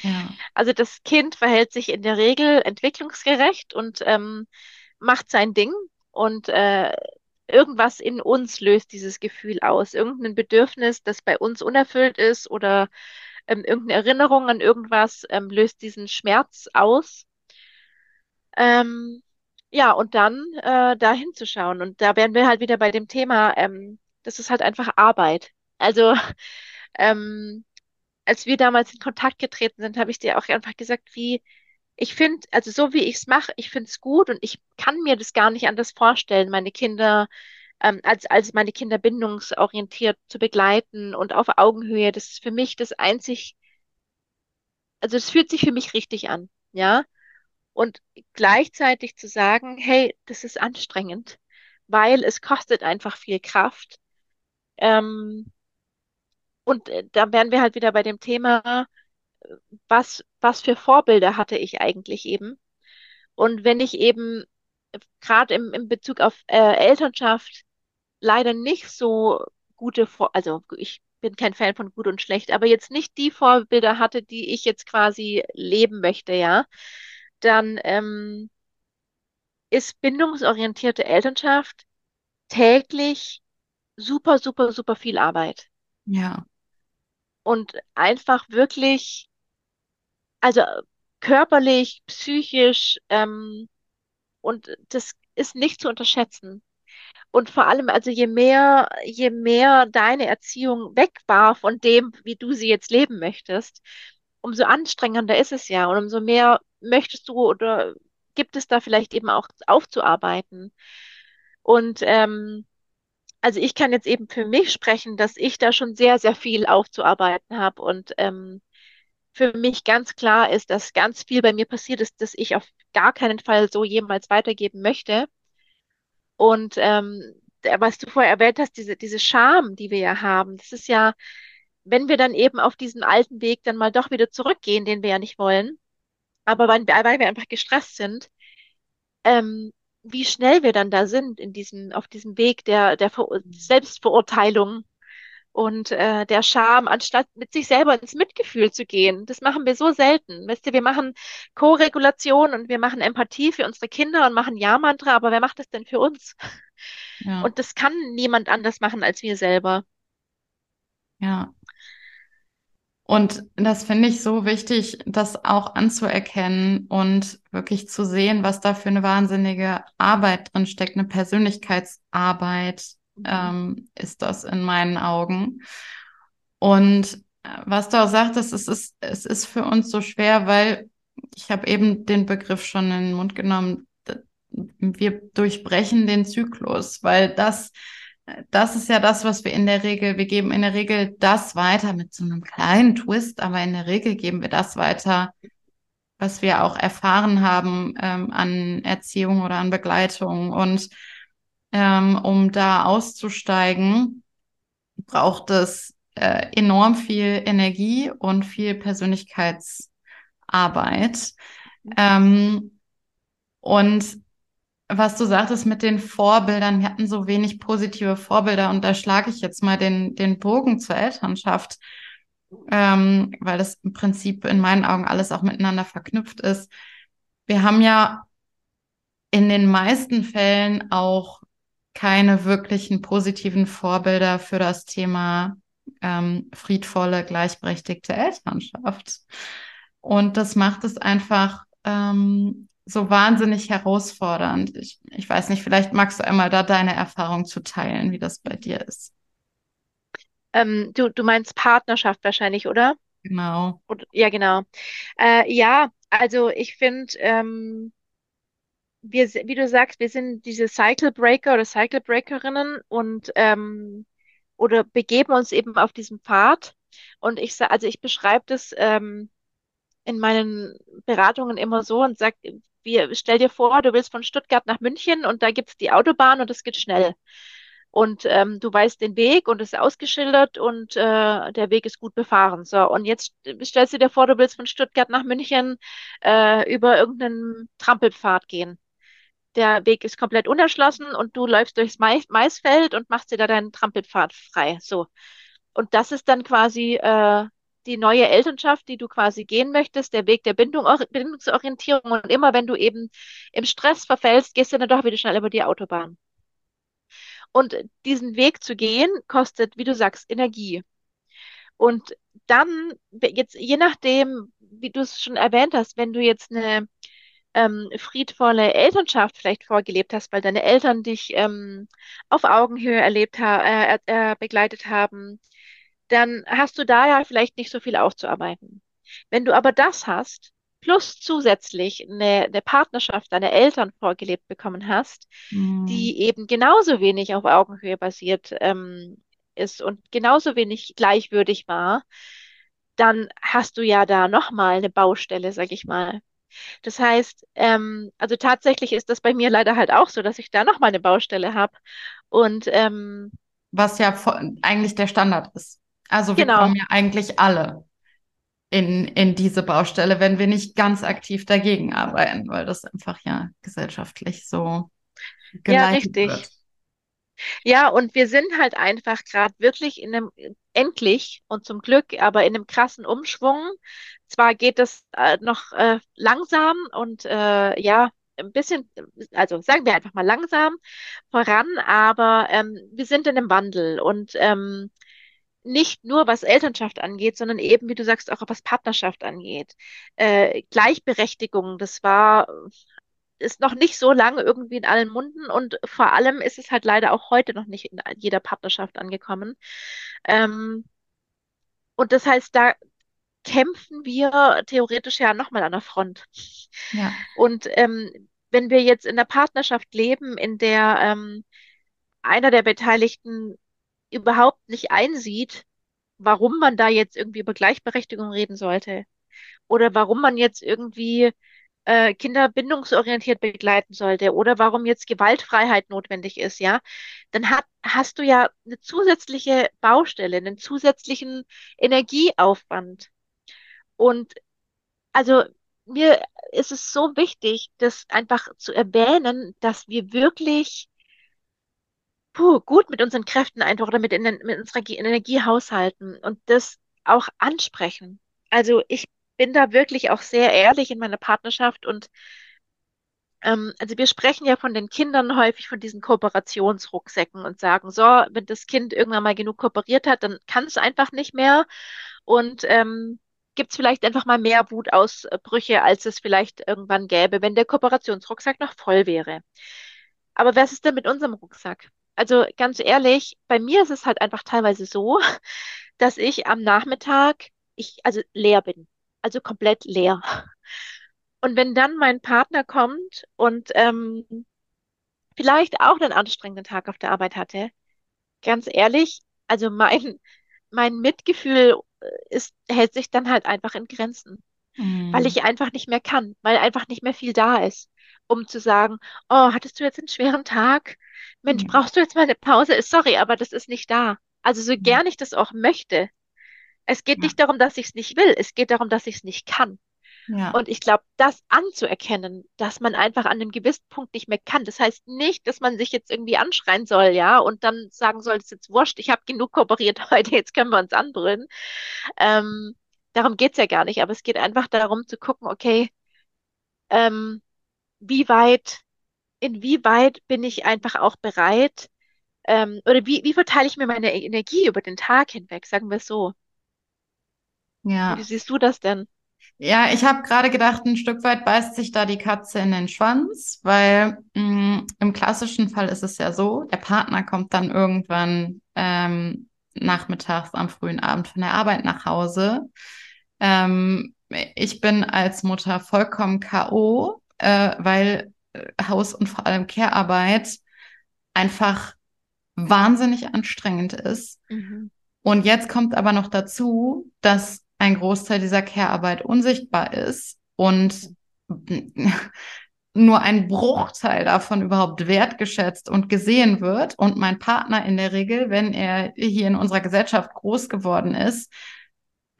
Ja. Also das Kind verhält sich in der Regel entwicklungsgerecht und ähm, macht sein Ding und äh, irgendwas in uns löst dieses Gefühl aus. Irgendein Bedürfnis, das bei uns unerfüllt ist oder ähm, irgendeine Erinnerung an irgendwas ähm, löst diesen Schmerz aus. Ähm, ja, und dann äh, da hinzuschauen. Und da wären wir halt wieder bei dem Thema, ähm, das ist halt einfach Arbeit. Also ähm, als wir damals in Kontakt getreten sind, habe ich dir auch einfach gesagt, wie ich finde, also so wie ich es mache, ich finde es gut und ich kann mir das gar nicht anders vorstellen, meine Kinder, ähm, als, als meine Kinder bindungsorientiert zu begleiten und auf Augenhöhe. Das ist für mich das einzig, also es fühlt sich für mich richtig an, ja. Und gleichzeitig zu sagen, hey, das ist anstrengend, weil es kostet einfach viel Kraft. Ähm, und äh, da wären wir halt wieder bei dem Thema, was, was für Vorbilder hatte ich eigentlich eben? Und wenn ich eben gerade im, im Bezug auf äh, Elternschaft leider nicht so gute Vor also ich bin kein Fan von gut und schlecht, aber jetzt nicht die Vorbilder hatte, die ich jetzt quasi leben möchte, ja, dann ähm, ist bindungsorientierte Elternschaft täglich super, super, super viel Arbeit. Ja, und einfach wirklich, also körperlich, psychisch, ähm, und das ist nicht zu unterschätzen. Und vor allem, also je mehr, je mehr deine Erziehung weg war von dem, wie du sie jetzt leben möchtest, umso anstrengender ist es ja und umso mehr möchtest du oder gibt es da vielleicht eben auch aufzuarbeiten. Und ähm, also ich kann jetzt eben für mich sprechen, dass ich da schon sehr, sehr viel aufzuarbeiten habe und ähm, für mich ganz klar ist, dass ganz viel bei mir passiert ist, dass ich auf gar keinen Fall so jemals weitergeben möchte. Und ähm, was du vorher erwähnt hast, diese, diese Scham, die wir ja haben, das ist ja, wenn wir dann eben auf diesen alten Weg dann mal doch wieder zurückgehen, den wir ja nicht wollen, aber weil, weil wir einfach gestresst sind, ähm, wie schnell wir dann da sind in diesem, auf diesem Weg der, der Ver Selbstverurteilung und äh, der Scham, anstatt mit sich selber ins Mitgefühl zu gehen. Das machen wir so selten. Weißt du, wir machen Co-Regulation und wir machen Empathie für unsere Kinder und machen Ja-Mantra, aber wer macht das denn für uns? ja, Und das kann niemand anders machen als wir selber. ja. Und das finde ich so wichtig, das auch anzuerkennen und wirklich zu sehen, was da für eine wahnsinnige Arbeit drin steckt, eine Persönlichkeitsarbeit, Mhm. ähm, ist das in meinen Augen. Und äh, was du auch sagtest, es ist, es ist für uns so schwer, weil ich habe eben den Begriff schon in den Mund genommen, wir durchbrechen den Zyklus, weil das das ist ja das, was wir in der Regel, wir geben in der Regel das weiter mit so einem kleinen Twist, aber in der Regel geben wir das weiter, was wir auch erfahren haben ähm, an Erziehung oder an Begleitung. Und ähm, um da auszusteigen, braucht es äh, enorm viel Energie und viel Persönlichkeitsarbeit. Ähm, und was du sagtest mit den Vorbildern, wir hatten so wenig positive Vorbilder und da schlage ich jetzt mal den, den Bogen zur Elternschaft, ähm, weil das im Prinzip in meinen Augen alles auch miteinander verknüpft ist. Wir haben ja in den meisten Fällen auch keine wirklichen positiven Vorbilder für das Thema ähm, friedvolle, gleichberechtigte Elternschaft. Und das macht es einfach ähm, so wahnsinnig herausfordernd. Ich, ich weiß nicht, vielleicht magst du einmal da deine Erfahrung zu teilen, wie das bei dir ist. Ähm, du, du meinst Partnerschaft wahrscheinlich, oder? Genau. Oder ja, genau. Äh, ja, also ich finde, ähm, wir, wie du sagst, wir sind diese Cycle Breaker oder Cycle Breakerinnen und ähm, oder begeben uns eben auf diesen Pfad. Und ich sage, also ich beschreibe das ähm, in meinen Beratungen immer so und sage, wir, stell dir vor, du willst von Stuttgart nach München und da gibt's die Autobahn und es geht schnell. Und ähm, du weißt den Weg und es ist ausgeschildert und äh, der Weg ist gut befahren. So, und jetzt stellst du dir vor, du willst von Stuttgart nach München äh, über irgendeinen Trampelpfad gehen. Der Weg ist komplett unerschlossen und du läufst durchs Mais Maisfeld und machst dir da deinen Trampelpfad frei. So. Und das ist dann quasi äh, die neue Elternschaft, die du quasi gehen möchtest, der Weg der Bindung, Bindungsorientierung. Und immer wenn du eben im Stress verfällst, gehst du dann doch wieder schnell über die Autobahn. Und diesen Weg zu gehen, kostet, wie du sagst, Energie. Und dann, jetzt je nachdem, wie du es schon erwähnt hast, wenn du jetzt eine ähm, friedvolle Elternschaft vielleicht vorgelebt hast, weil deine Eltern dich ähm, auf Augenhöhe erlebt ha äh, äh, begleitet haben, dann hast du da ja vielleicht nicht so viel aufzuarbeiten. Wenn du aber das hast, plus zusätzlich eine, eine Partnerschaft deiner Eltern vorgelebt bekommen hast, Hm. die eben genauso wenig auf Augenhöhe basiert ähm, ist und genauso wenig gleichwürdig war, dann hast du ja da nochmal eine Baustelle, sag ich mal. Das heißt, ähm, also tatsächlich ist das bei mir leider halt auch so, dass ich da nochmal eine Baustelle habe. Und ähm, Was ja eigentlich der Standard ist. Also wir kommen genau, ja eigentlich alle in, in diese Baustelle, wenn wir nicht ganz aktiv dagegen arbeiten, weil das einfach ja gesellschaftlich so ja, geleitet wird. richtig. Ja, und wir sind halt einfach gerade wirklich in einem, endlich und zum Glück, aber in einem krassen Umschwung. Zwar geht es äh, noch äh, langsam und äh, ja, ein bisschen, also sagen wir einfach mal langsam voran, aber ähm, wir sind in einem Wandel und ähm, nicht nur was Elternschaft angeht, sondern eben, wie du sagst, auch was Partnerschaft angeht. Äh, Gleichberechtigung, das war, ist noch nicht so lange irgendwie in allen Munden und vor allem ist es halt leider auch heute noch nicht in jeder Partnerschaft angekommen. Ähm, und das heißt, da kämpfen wir theoretisch ja nochmal an der Front. Ja. Und ähm, wenn wir jetzt in der Partnerschaft leben, in der ähm, einer der Beteiligten überhaupt nicht einsieht, warum man da jetzt irgendwie über Gleichberechtigung reden sollte oder warum man jetzt irgendwie äh, Kinder bindungsorientiert begleiten sollte oder warum jetzt Gewaltfreiheit notwendig ist, ja, dann hat, hast du ja eine zusätzliche Baustelle, einen zusätzlichen Energieaufwand. Und also mir ist es so wichtig, das einfach zu erwähnen, dass wir wirklich puh, gut mit unseren Kräften einfach oder mit, in, mit unserer Energie haushalten und das auch ansprechen. Also ich bin da wirklich auch sehr ehrlich in meiner Partnerschaft und ähm, also wir sprechen ja von den Kindern häufig von diesen Kooperationsrucksäcken und sagen, so, wenn das Kind irgendwann mal genug kooperiert hat, dann kann es einfach nicht mehr und ähm, gibt es vielleicht einfach mal mehr Wutausbrüche, als es vielleicht irgendwann gäbe, wenn der Kooperationsrucksack noch voll wäre. Aber was ist denn mit unserem Rucksack? Also ganz ehrlich, bei mir ist es halt einfach teilweise so, dass ich am Nachmittag, ich also leer bin, also komplett leer. Und wenn dann mein Partner kommt und ähm, vielleicht auch einen anstrengenden Tag auf der Arbeit hatte, ganz ehrlich, also mein, mein Mitgefühl äh, ist, hält sich dann halt einfach in Grenzen, weil Mhm. ich einfach nicht mehr kann, weil einfach nicht mehr viel da ist, um zu sagen, oh, hattest du jetzt einen schweren Tag? Mensch, Ja. brauchst du jetzt mal eine Pause? Sorry, aber das ist nicht da. Also so gern ich das auch möchte, es geht Ja. nicht darum, dass ich es nicht will, es geht darum, dass ich es nicht kann. Ja. Und ich glaube, das anzuerkennen, dass man einfach an einem gewissen Punkt nicht mehr kann, das heißt nicht, dass man sich jetzt irgendwie anschreien soll, ja, und dann sagen soll, es ist jetzt wurscht, ich habe genug kooperiert heute, jetzt können wir uns anbrüllen. Ähm, darum geht's ja gar nicht, aber es geht einfach darum zu gucken, okay, ähm, wie weit, inwieweit bin ich einfach auch bereit, ähm, oder wie, wie verteile ich mir meine Energie über den Tag hinweg, sagen wir es so. Wie Ja. siehst du das denn? Ja, ich habe gerade gedacht, ein Stück weit beißt sich da die Katze in den Schwanz, weil mh, im klassischen Fall ist es ja so, der Partner kommt dann irgendwann ähm, nachmittags am frühen Abend von der Arbeit nach Hause. Ähm, ich bin als Mutter vollkommen K.O., äh, weil Haus- und vor allem Care-Arbeit einfach wahnsinnig anstrengend ist. Mhm. Und jetzt kommt aber noch dazu, dass ein Großteil dieser Care-Arbeit unsichtbar ist und nur ein Bruchteil davon überhaupt wertgeschätzt und gesehen wird. Und mein Partner in der Regel, wenn er hier in unserer Gesellschaft groß geworden ist,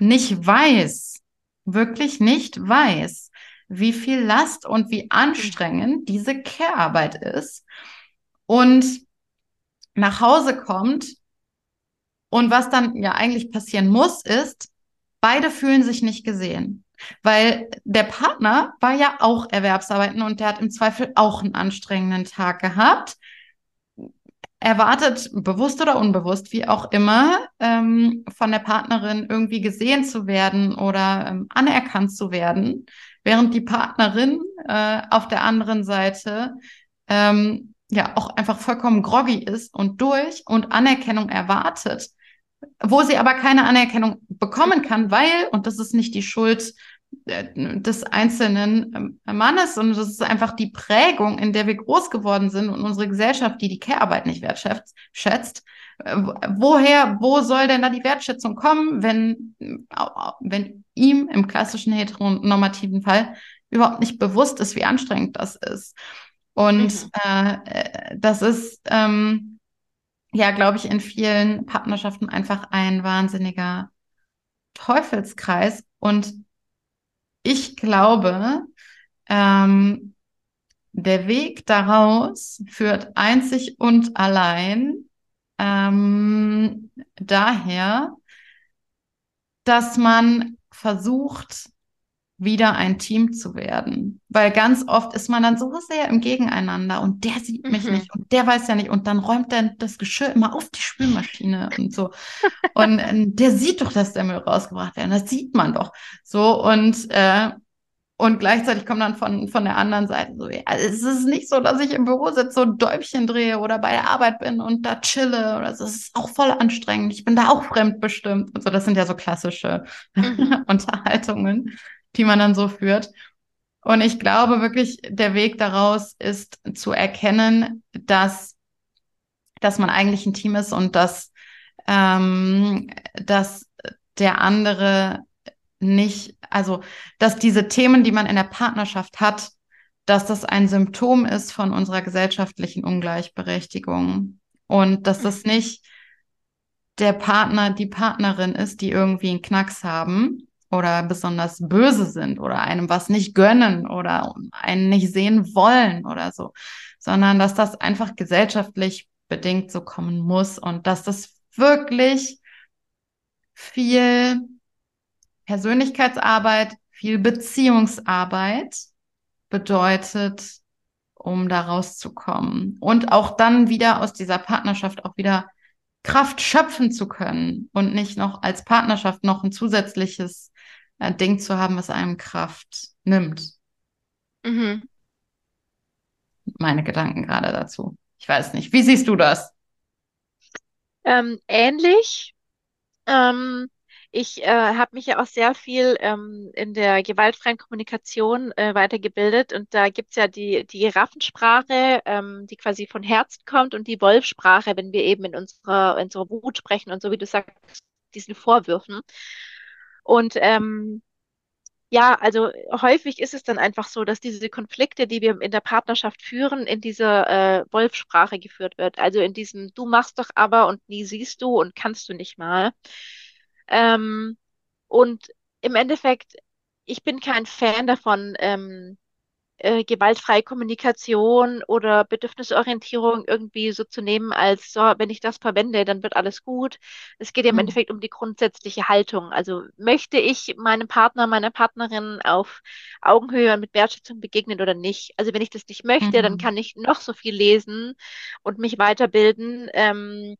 nicht weiß, wirklich nicht weiß, wie viel Last und wie anstrengend diese Care-Arbeit ist. Und nach Hause kommt und was dann ja eigentlich passieren muss, ist, beide fühlen sich nicht gesehen. Weil der Partner war ja auch Erwerbsarbeiten und der hat im Zweifel auch einen anstrengenden Tag gehabt. Erwartet, bewusst oder unbewusst, wie auch immer, ähm, von der Partnerin irgendwie gesehen zu werden oder ähm, anerkannt zu werden, während die Partnerin äh, auf der anderen Seite ähm, ja auch einfach vollkommen groggy ist und durch und Anerkennung erwartet wo sie aber keine Anerkennung bekommen kann, weil, und das ist nicht die Schuld äh, des einzelnen äh, Mannes, sondern das ist einfach die Prägung, in der wir groß geworden sind und unsere Gesellschaft, die die Care-Arbeit nicht wertschätzt, schätzt. Äh, woher, wo soll denn da die Wertschätzung kommen, wenn, wenn ihm im klassischen heteronormativen Fall überhaupt nicht bewusst ist, wie anstrengend das ist? Und Mhm. äh, das ist, ähm, ja, glaube ich, in vielen Partnerschaften einfach ein wahnsinniger Teufelskreis. Und ich glaube, ähm, der Weg daraus führt einzig und allein ähm, daher, dass man versucht, wieder ein Team zu werden. Weil ganz oft ist man dann so sehr im Gegeneinander und der sieht mich Mhm. nicht und der weiß ja nicht und dann räumt er das Geschirr immer auf die Spülmaschine und so. Und äh, der sieht doch, dass der Müll rausgebracht wird. Das sieht man doch. So und äh, und gleichzeitig kommt dann von, von der anderen Seite so, ja, es ist nicht so, dass ich im Büro sitze und Däumchen drehe oder bei der Arbeit bin und da chille oder so. Es ist auch voll anstrengend. Ich bin da auch fremdbestimmt und so. Das sind ja so klassische Mhm. Unterhaltungen, die man dann so führt. Und ich glaube wirklich, der Weg daraus ist zu erkennen, dass, dass man eigentlich ein Team ist und dass, ähm, dass der andere nicht, also dass diese Themen, die man in der Partnerschaft hat, dass das ein Symptom ist von unserer gesellschaftlichen Ungleichberechtigung. Und dass das nicht der Partner, die Partnerin ist, die irgendwie einen Knacks haben oder besonders böse sind oder einem was nicht gönnen oder einen nicht sehen wollen oder so, sondern dass das einfach gesellschaftlich bedingt so kommen muss und dass das wirklich viel Persönlichkeitsarbeit, viel Beziehungsarbeit bedeutet, um da rauszukommen und auch dann wieder aus dieser Partnerschaft auch wieder Kraft schöpfen zu können und nicht noch als Partnerschaft noch ein zusätzliches äh, Ding zu haben, was einem Kraft nimmt. Mhm. Meine Gedanken gerade dazu. Ich weiß nicht. Wie siehst du das? Ähm, ähnlich. Ähm, ich äh, habe mich ja auch sehr viel ähm, in der gewaltfreien Kommunikation äh, weitergebildet und da gibt's ja die, die Giraffensprache, ähm, die quasi von Herzen kommt und die Wolfsprache, wenn wir eben in unserer, in unserer Wut sprechen und so wie du sagst, diesen Vorwürfen. Und ähm, ja, also häufig ist es dann einfach so, dass diese Konflikte, die wir in der Partnerschaft führen, in dieser äh, Wolfsprache geführt wird. Also in diesem Du machst doch aber und nie siehst du und kannst du nicht mal. Ähm, und im Endeffekt, ich bin kein Fan davon, ähm, äh, gewaltfreie Kommunikation oder Bedürfnisorientierung irgendwie so zu nehmen, als so, wenn ich das verwende, dann wird alles gut. Es geht ja im Mhm. Endeffekt um die grundsätzliche Haltung. Also möchte ich meinem Partner, meiner Partnerin auf Augenhöhe und mit Wertschätzung begegnen oder nicht? Also wenn ich das nicht möchte, dann Mhm. kann ich noch so viel lesen und mich weiterbilden. Ähm,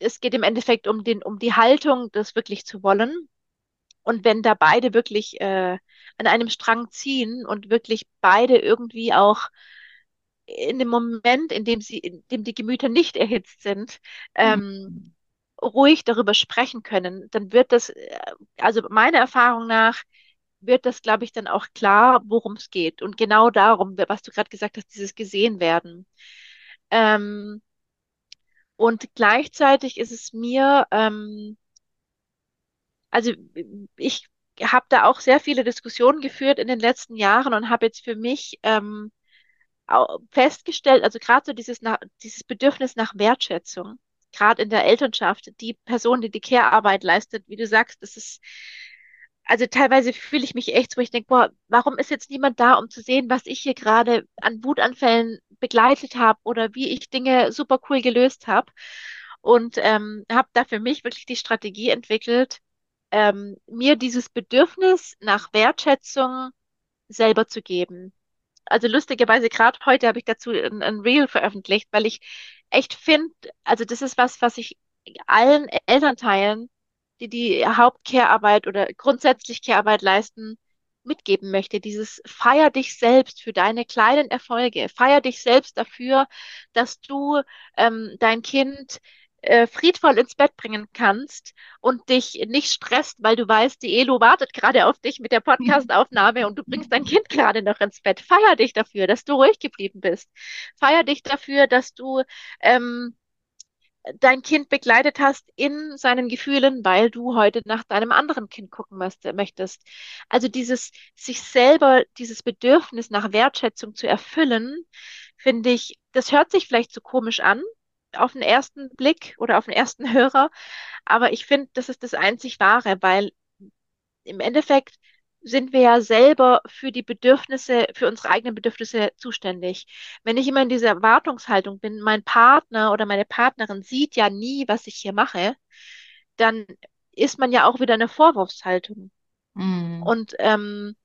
es geht im Endeffekt um den, um die Haltung, das wirklich zu wollen. Und wenn da beide wirklich äh, an einem Strang ziehen und wirklich beide irgendwie auch in dem Moment, in dem sie, in dem die Gemüter nicht erhitzt sind, ähm, Mhm. ruhig darüber sprechen können, dann wird das, äh, also meiner Erfahrung nach, wird das, glaube ich, dann auch klar, worum es geht. Und genau darum, was du gerade gesagt hast, dieses gesehen werden. Ähm, und gleichzeitig ist es mir, ähm, also ich habe da auch sehr viele Diskussionen geführt in den letzten Jahren und habe jetzt für mich ähm, festgestellt, also gerade so dieses, nach, dieses Bedürfnis nach Wertschätzung, gerade in der Elternschaft, die Person, die die Care-Arbeit leistet, wie du sagst, das ist, also teilweise fühle ich mich echt so, ich denke, boah, warum ist jetzt niemand da, um zu sehen, was ich hier gerade an Wutanfällen begleitet habe oder wie ich Dinge super cool gelöst habe. Und ähm, habe da für mich wirklich die Strategie entwickelt, ähm, mir dieses Bedürfnis nach Wertschätzung selber zu geben. Also lustigerweise, gerade heute habe ich dazu ein, ein Reel veröffentlicht, weil ich echt finde, also das ist was, was ich allen Elternteilen, die die Hauptcare-Arbeit oder grundsätzlich Care-Arbeit leisten, mitgeben möchte. Dieses Feier dich selbst für deine kleinen Erfolge. Feier dich selbst dafür, dass du ähm, dein Kind äh, friedvoll ins Bett bringen kannst und dich nicht stresst, weil du weißt, die Elo wartet gerade auf dich mit der Podcastaufnahme und du bringst dein Kind gerade noch ins Bett. Feier dich dafür, dass du ruhig geblieben bist. Feier dich dafür, dass du ähm, dein Kind begleitet hast in seinen Gefühlen, weil du heute nach deinem anderen Kind gucken möcht- möchtest. Also dieses sich selber, dieses Bedürfnis nach Wertschätzung zu erfüllen, finde ich, das hört sich vielleicht so komisch an auf den ersten Blick oder auf den ersten Hörer, aber ich finde, das ist das einzig Wahre, weil im Endeffekt sind wir ja selber für die Bedürfnisse, für unsere eigenen Bedürfnisse zuständig. Wenn ich immer in dieser Erwartungshaltung bin, mein Partner oder meine Partnerin sieht ja nie, was ich hier mache, dann ist man ja auch wieder in einer Vorwurfshaltung. Mhm. Und ähm,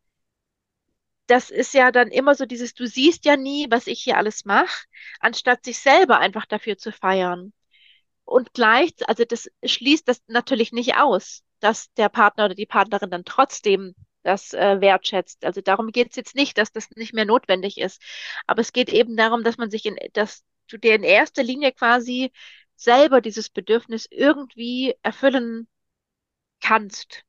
das ist ja dann immer so dieses, du siehst ja nie, was ich hier alles mache, anstatt sich selber einfach dafür zu feiern. Und gleich, also das schließt das natürlich nicht aus, dass der Partner oder die Partnerin dann trotzdem das äh, wertschätzt. Also darum geht es jetzt nicht, dass das nicht mehr notwendig ist. Aber es geht eben darum, dass man sich in, dass du dir in erster Linie quasi selber dieses Bedürfnis irgendwie erfüllen kannst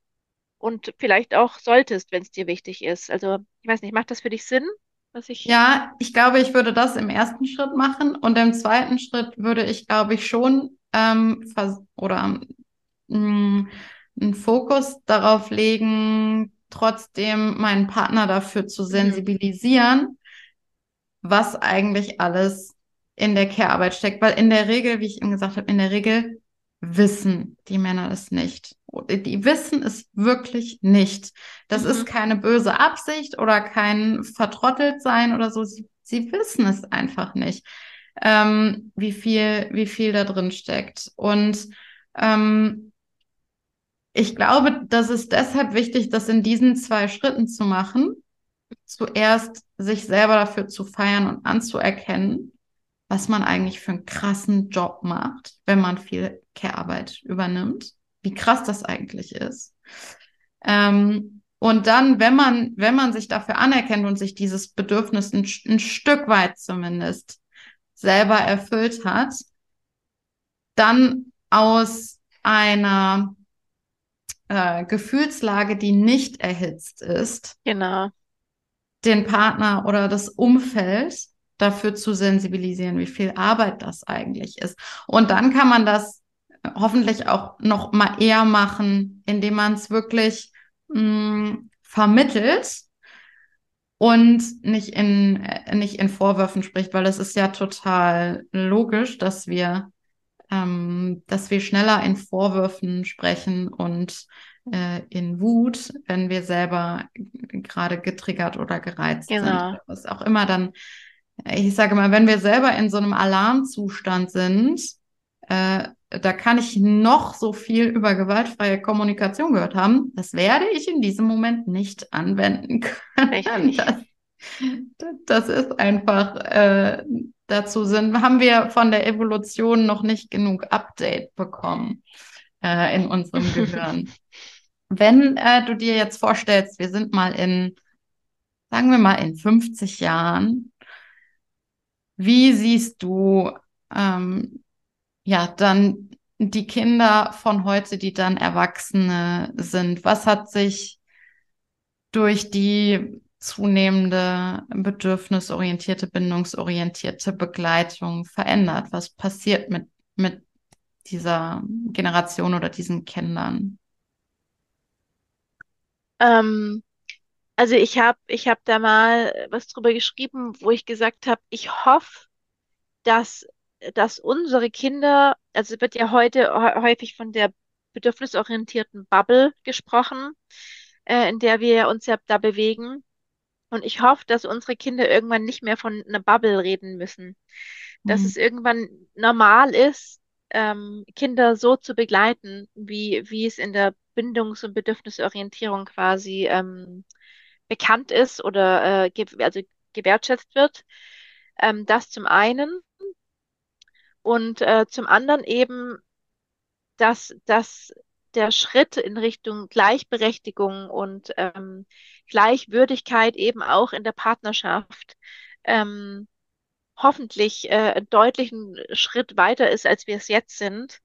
und vielleicht auch solltest, wenn es dir wichtig ist. Also ich weiß nicht, macht das für dich Sinn, was ich? Ja, ich glaube, ich würde das im ersten Schritt machen und im zweiten Schritt würde ich, glaube ich, schon ähm, oder mh, einen Fokus darauf legen, trotzdem meinen Partner dafür zu Mhm. sensibilisieren, was eigentlich alles in der Care-Arbeit steckt. Weil in der Regel, wie ich eben gesagt habe, in der Regel wissen die Männer es nicht. Die wissen es wirklich nicht. Das ist Mhm. keine böse Absicht oder kein vertrottelt sein oder so. Sie, sie wissen es einfach nicht, ähm, wie viel, wie viel da drin steckt. Und ähm, ich glaube, das ist deshalb wichtig, das in diesen zwei Schritten zu machen. Zuerst sich selber dafür zu feiern und anzuerkennen, was man eigentlich für einen krassen Job macht, wenn man viel Care-Arbeit übernimmt, wie krass das eigentlich ist. Ähm, und dann, wenn man, wenn man sich dafür anerkennt und sich dieses Bedürfnis ein, ein Stück weit zumindest selber erfüllt hat, dann aus einer äh, Gefühlslage, die nicht erhitzt ist, Genau, den Partner oder das Umfeld dafür zu sensibilisieren, wie viel Arbeit das eigentlich ist. Und dann kann man das hoffentlich auch noch mal eher machen, indem man es wirklich mh, vermittelt und nicht in, äh, nicht in Vorwürfen spricht, weil es ist ja total logisch, dass wir, ähm, dass wir schneller in Vorwürfen sprechen und äh, in Wut, wenn wir selber gerade getriggert oder gereizt sind. genau. Was auch immer dann, ich sage mal, wenn wir selber in so einem Alarmzustand sind, äh, da kann ich noch so viel über gewaltfreie Kommunikation gehört haben. Das werde ich in diesem Moment nicht anwenden können. Das, das ist einfach, äh, dazu sind, haben wir von der Evolution noch nicht genug Update bekommen äh, in unserem Gehirn. Wenn äh, du dir jetzt vorstellst, wir sind mal in, sagen wir mal, in 50 Jahren, wie siehst du ähm, ja dann die Kinder von heute, die dann Erwachsene sind? Was hat sich durch die zunehmende bedürfnisorientierte, bindungsorientierte Begleitung verändert? Was passiert mit, mit dieser Generation oder diesen Kindern? Ähm, also ich habe ich hab da mal was drüber geschrieben, wo ich gesagt habe, ich hoffe, dass, dass unsere Kinder, also wird ja heute hä- häufig von der bedürfnisorientierten Bubble gesprochen, äh, in der wir uns ja da bewegen. Und ich hoffe, dass unsere Kinder irgendwann nicht mehr von einer Bubble reden müssen. Dass Hm. es irgendwann normal ist, ähm, Kinder so zu begleiten, wie, wie es in der Bindungs- und Bedürfnisorientierung quasi ähm, bekannt ist oder äh, ge also gewertschätzt wird. Ähm, das zum einen. Und äh, zum anderen eben, dass, dass der Schritt in Richtung Gleichberechtigung und ähm, Gleichwürdigkeit eben auch in der Partnerschaft ähm, hoffentlich äh, einen deutlichen Schritt weiter ist, als wir es jetzt sind.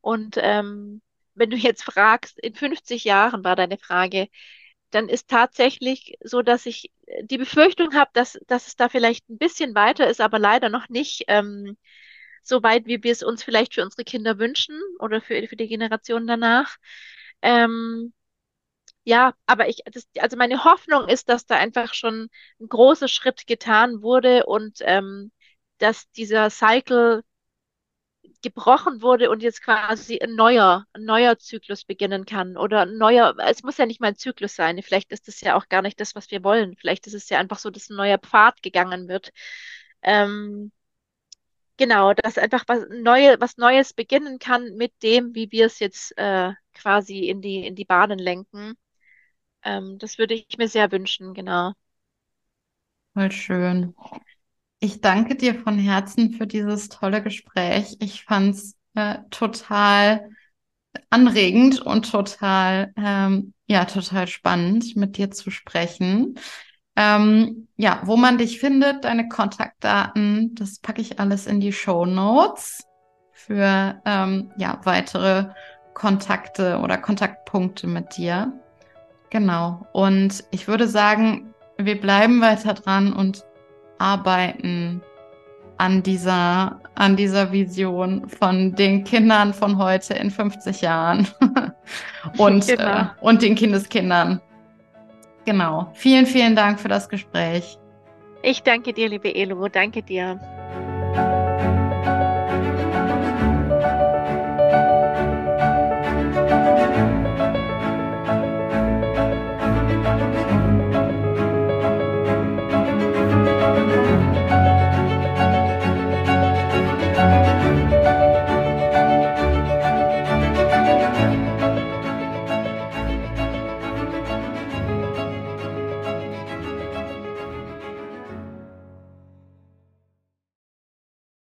Und ähm, wenn du jetzt fragst, in 50 Jahren war deine Frage, dann ist tatsächlich so, dass ich die Befürchtung habe, dass, dass es da vielleicht ein bisschen weiter ist, aber leider noch nicht ähm, so weit, wie wir es uns vielleicht für unsere Kinder wünschen oder für, für die Generation danach. Ähm, ja, aber ich, das, also meine Hoffnung ist, dass da einfach schon ein großer Schritt getan wurde und ähm, dass dieser Cycle gebrochen wurde und jetzt quasi ein neuer, ein neuer Zyklus beginnen kann oder ein neuer, es muss ja nicht mal ein Zyklus sein, vielleicht ist das ja auch gar nicht das, was wir wollen, vielleicht ist es ja einfach so, dass ein neuer Pfad gegangen wird. Ähm, genau, dass einfach was Neue, was Neues beginnen kann mit dem, wie wir es jetzt äh, quasi in die, in die Bahnen lenken. Ähm, das würde ich mir sehr wünschen, genau. Voll schön. Ich danke dir von Herzen für dieses tolle Gespräch. Ich fand es äh, total anregend und total, ähm, ja, total spannend, mit dir zu sprechen. Ähm, ja, wo man dich findet, deine Kontaktdaten, das packe ich alles in die Show Notes für ähm, ja, weitere Kontakte oder Kontaktpunkte mit dir. Genau. Und ich würde sagen, wir bleiben weiter dran und arbeiten an dieser, an dieser Vision von den Kindern von heute in 50 Jahren und, genau. äh, und den Kindeskindern. Genau. Vielen, vielen Dank für das Gespräch. Ich danke dir, liebe Elo. Danke dir.